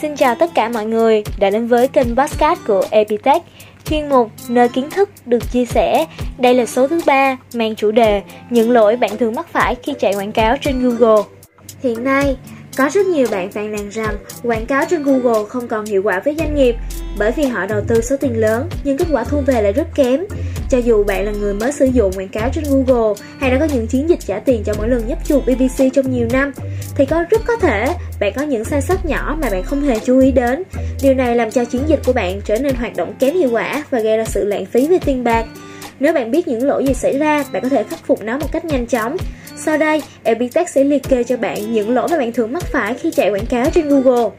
Xin chào tất cả mọi người đã đến với kênh podcast của Epitech, chuyên mục nơi kiến thức được chia sẻ. Đây là số thứ ba mang chủ đề những lỗi bạn thường mắc phải khi chạy quảng cáo trên Google. Hiện nay, có rất nhiều bạn phàn nàn rằng quảng cáo trên Google không còn hiệu quả với doanh nghiệp bởi vì họ đầu tư số tiền lớn nhưng kết quả thu về lại rất kém. Cho dù bạn là người mới sử dụng quảng cáo trên Google hay đã có những chiến dịch trả tiền cho mỗi lần nhấp chuột BBC trong nhiều năm thì có rất có thể bạn có những sai sót nhỏ mà bạn không hề chú ý đến. Điều này làm cho chiến dịch của bạn trở nên hoạt động kém hiệu quả và gây ra sự lãng phí về tiền bạc. Nếu bạn biết những lỗi gì xảy ra, bạn có thể khắc phục nó một cách nhanh chóng. Sau đây, Epitech sẽ liệt kê cho bạn những lỗi mà bạn thường mắc phải khi chạy quảng cáo trên Google.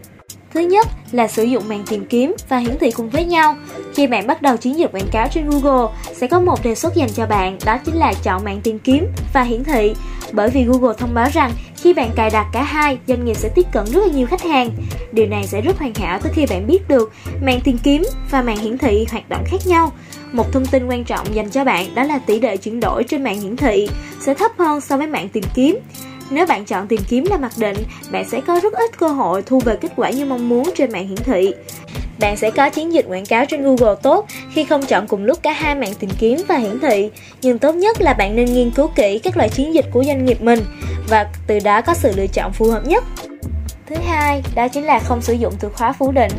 Thứ nhất là sử dụng màn tìm kiếm và hiển thị cùng với nhau. Khi bạn bắt đầu chiến dịch quảng cáo trên Google, sẽ có một đề xuất dành cho bạn, đó chính là chọn màn tìm kiếm và hiển thị. Bởi vì Google thông báo rằng khi bạn cài đặt cả hai, doanh nghiệp sẽ tiếp cận rất là nhiều khách hàng. Điều này sẽ rất hoàn hảo tới khi bạn biết được màn tìm kiếm và màn hiển thị hoạt động khác nhau. Một thông tin quan trọng dành cho bạn đó là tỷ lệ chuyển đổi trên mạng hiển thị sẽ thấp hơn so với mạng tìm kiếm. Nếu bạn chọn tìm kiếm là mặc định, bạn sẽ có rất ít cơ hội thu về kết quả như mong muốn trên mạng hiển thị. Bạn sẽ có chiến dịch quảng cáo trên Google tốt khi không chọn cùng lúc cả hai mạng tìm kiếm và hiển thị. Nhưng tốt nhất là bạn nên nghiên cứu kỹ các loại chiến dịch của doanh nghiệp mình và từ đó có sự lựa chọn phù hợp nhất. Thứ hai, đó chính là không sử dụng từ khóa phủ định.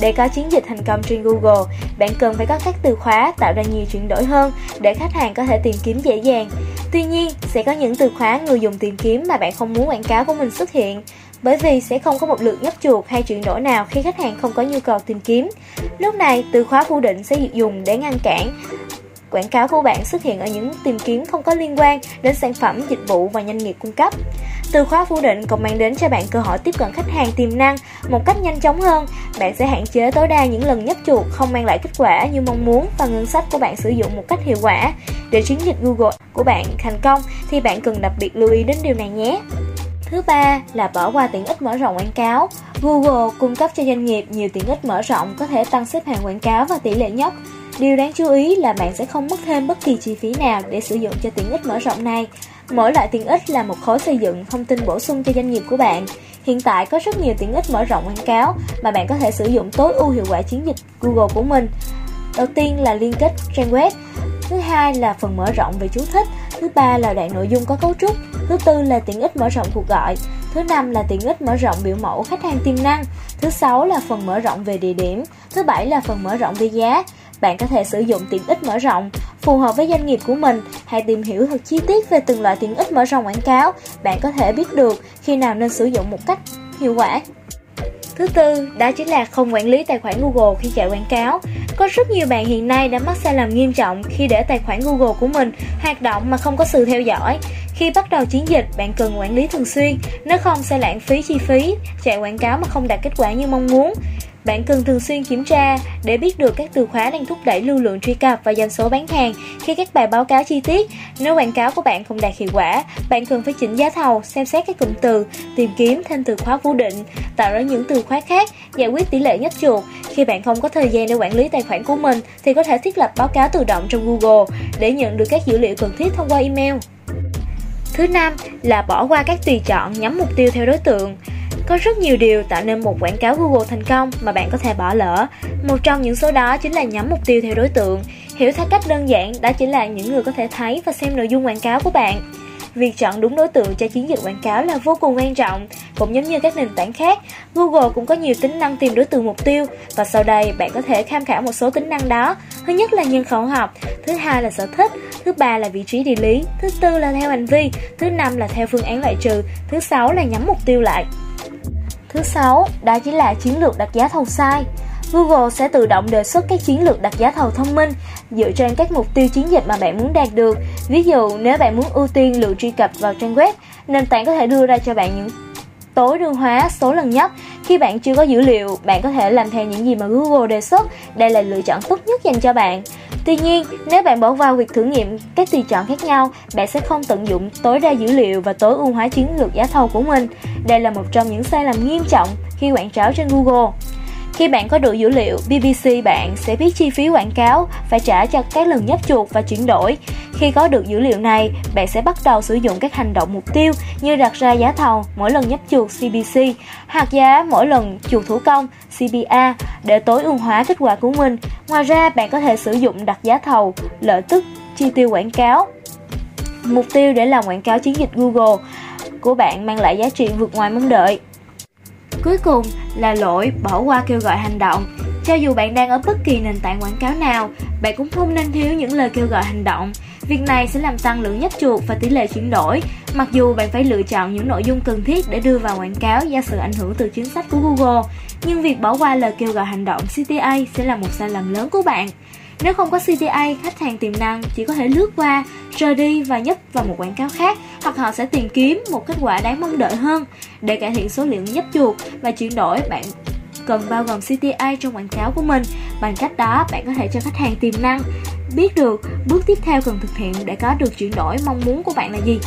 Để có chiến dịch thành công trên Google, bạn cần phải có các từ khóa tạo ra nhiều chuyển đổi hơn để khách hàng có thể tìm kiếm dễ dàng. Tuy nhiên, sẽ có những từ khóa người dùng tìm kiếm mà bạn không muốn quảng cáo của mình xuất hiện, bởi vì sẽ không có một lượt nhấp chuột hay chuyển đổi nào khi khách hàng không có nhu cầu tìm kiếm. Lúc này, từ khóa phủ định sẽ được dùng để ngăn cản quảng cáo của bạn xuất hiện ở những tìm kiếm không có liên quan đến sản phẩm, dịch vụ và doanh nghiệp cung cấp. Từ khóa phủ định, còn mang đến cho bạn cơ hội tiếp cận khách hàng tiềm năng một cách nhanh chóng hơn. Bạn sẽ hạn chế tối đa những lần nhấp chuột, không mang lại kết quả như mong muốn và ngân sách của bạn sử dụng một cách hiệu quả. Để chiến dịch Google của bạn thành công, thì bạn cần đặc biệt lưu ý đến điều này nhé. Thứ ba là bỏ qua tiện ích mở rộng quảng cáo. Google cung cấp cho doanh nghiệp nhiều tiện ích mở rộng có thể tăng xếp hạng quảng cáo và tỷ lệ nhấp. Điều đáng chú ý là bạn sẽ không mất thêm bất kỳ chi phí nào để sử dụng cho tiện ích mở rộng này. Mỗi loại tiện ích là một khối xây dựng thông tin bổ sung cho doanh nghiệp của bạn. Hiện tại có rất nhiều tiện ích mở rộng quảng cáo mà bạn có thể sử dụng tối ưu hiệu quả chiến dịch Google của mình. Đầu tiên là liên kết trang web, thứ hai là phần mở rộng về chú thích, thứ ba là đoạn nội dung có cấu trúc, thứ tư là tiện ích mở rộng cuộc gọi, thứ năm là tiện ích mở rộng biểu mẫu khách hàng tiềm năng, thứ sáu là phần mở rộng về địa điểm, thứ bảy là phần mở rộng về giá. Bạn có thể sử dụng tiện ích mở rộng phù hợp với doanh nghiệp của mình. Hãy tìm hiểu thật chi tiết về từng loại tiện ích mở rộng quảng cáo. Bạn có thể biết được khi nào nên sử dụng một cách hiệu quả. Thứ tư, đó chính là không quản lý tài khoản Google khi chạy quảng cáo. Có rất nhiều bạn hiện nay đã mắc sai lầm nghiêm trọng khi để tài khoản Google của mình hoạt động mà không có sự theo dõi. Khi bắt đầu chiến dịch, bạn cần quản lý thường xuyên, nếu không sẽ lãng phí chi phí, chạy quảng cáo mà không đạt kết quả như mong muốn. Bạn cần thường xuyên kiểm tra để biết được các từ khóa đang thúc đẩy lưu lượng truy cập và doanh số bán hàng khi các bài báo cáo chi tiết. Nếu quảng cáo của bạn không đạt hiệu quả, bạn cần phải chỉnh giá thầu, xem xét các cụm từ, tìm kiếm thêm từ khóa cố định, tạo ra những từ khóa khác, giải quyết tỷ lệ nhất chuột. Khi bạn không có thời gian để quản lý tài khoản của mình thì có thể thiết lập báo cáo tự động trong Google để nhận được các dữ liệu cần thiết thông qua email. Thứ năm là bỏ qua các tùy chọn nhắm mục tiêu theo đối tượng. Có rất nhiều điều tạo nên một quảng cáo Google thành công mà bạn có thể bỏ lỡ. Một trong những số đó chính là nhắm mục tiêu theo đối tượng. Hiểu theo cách đơn giản, đó chính là những người có thể thấy và xem nội dung quảng cáo của bạn. Việc chọn đúng đối tượng cho chiến dịch quảng cáo là vô cùng quan trọng. Cũng giống như các nền tảng khác, Google cũng có nhiều tính năng tìm đối tượng mục tiêu và sau đây bạn có thể tham khảo một số tính năng đó. Thứ nhất là nhân khẩu học, thứ hai là sở thích, thứ ba là vị trí địa lý, thứ tư là theo hành vi, thứ năm là theo phương án loại trừ, thứ sáu là nhắm mục tiêu lại. Thứ sáu, đó chính là chiến lược đặt giá thầu sai. Google sẽ tự động đề xuất các chiến lược đặt giá thầu thông minh dựa trên các mục tiêu chiến dịch mà bạn muốn đạt được. Ví dụ, nếu bạn muốn ưu tiên lượng truy cập vào trang web, nền tảng có thể đưa ra cho bạn những tối ưu hóa số lần nhất. Khi bạn chưa có dữ liệu, bạn có thể làm theo những gì mà Google đề xuất. Đây là lựa chọn tốt nhất dành cho bạn. Tuy nhiên, nếu bạn bỏ vào việc thử nghiệm các tùy chọn khác nhau, bạn sẽ không tận dụng tối đa dữ liệu và tối ưu hóa chiến lược giá thầu của mình. Đây là một trong những sai lầm nghiêm trọng khi quảng cáo trên Google. Khi bạn có đủ dữ liệu, BBC bạn sẽ biết chi phí quảng cáo phải trả cho các lần nhấp chuột và chuyển đổi. Khi có được dữ liệu này, bạn sẽ bắt đầu sử dụng các hành động mục tiêu như đặt ra giá thầu mỗi lần nhấp chuột CPC hoặc giá mỗi lần chuột thủ công CPA để tối ưu hóa kết quả của mình. Ngoài ra, bạn có thể sử dụng đặt giá thầu, lợi tức, chi tiêu quảng cáo. Mục tiêu để làm quảng cáo chiến dịch Google của bạn mang lại giá trị vượt ngoài mong đợi. Cuối cùng là lỗi bỏ qua kêu gọi hành động. Cho dù bạn đang ở bất kỳ nền tảng quảng cáo nào, bạn cũng không nên thiếu những lời kêu gọi hành động. Việc này sẽ làm tăng lượng nhấp chuột và tỷ lệ chuyển đổi, mặc dù bạn phải lựa chọn những nội dung cần thiết để đưa vào quảng cáo do sự ảnh hưởng từ chính sách của Google. Nhưng việc bỏ qua lời kêu gọi hành động CTA sẽ là một sai lầm lớn của bạn. Nếu không có CTA, khách hàng tiềm năng chỉ có thể lướt qua, rời đi và nhấp vào một quảng cáo khác hoặc họ sẽ tìm kiếm một kết quả đáng mong đợi hơn. Để cải thiện số lượng nhấp chuột và chuyển đổi, bạn cần bao gồm CTA trong quảng cáo của mình. Bằng cách đó, bạn có thể cho khách hàng tiềm năng biết được bước tiếp theo cần thực hiện để có được chuyển đổi mong muốn của bạn là gì.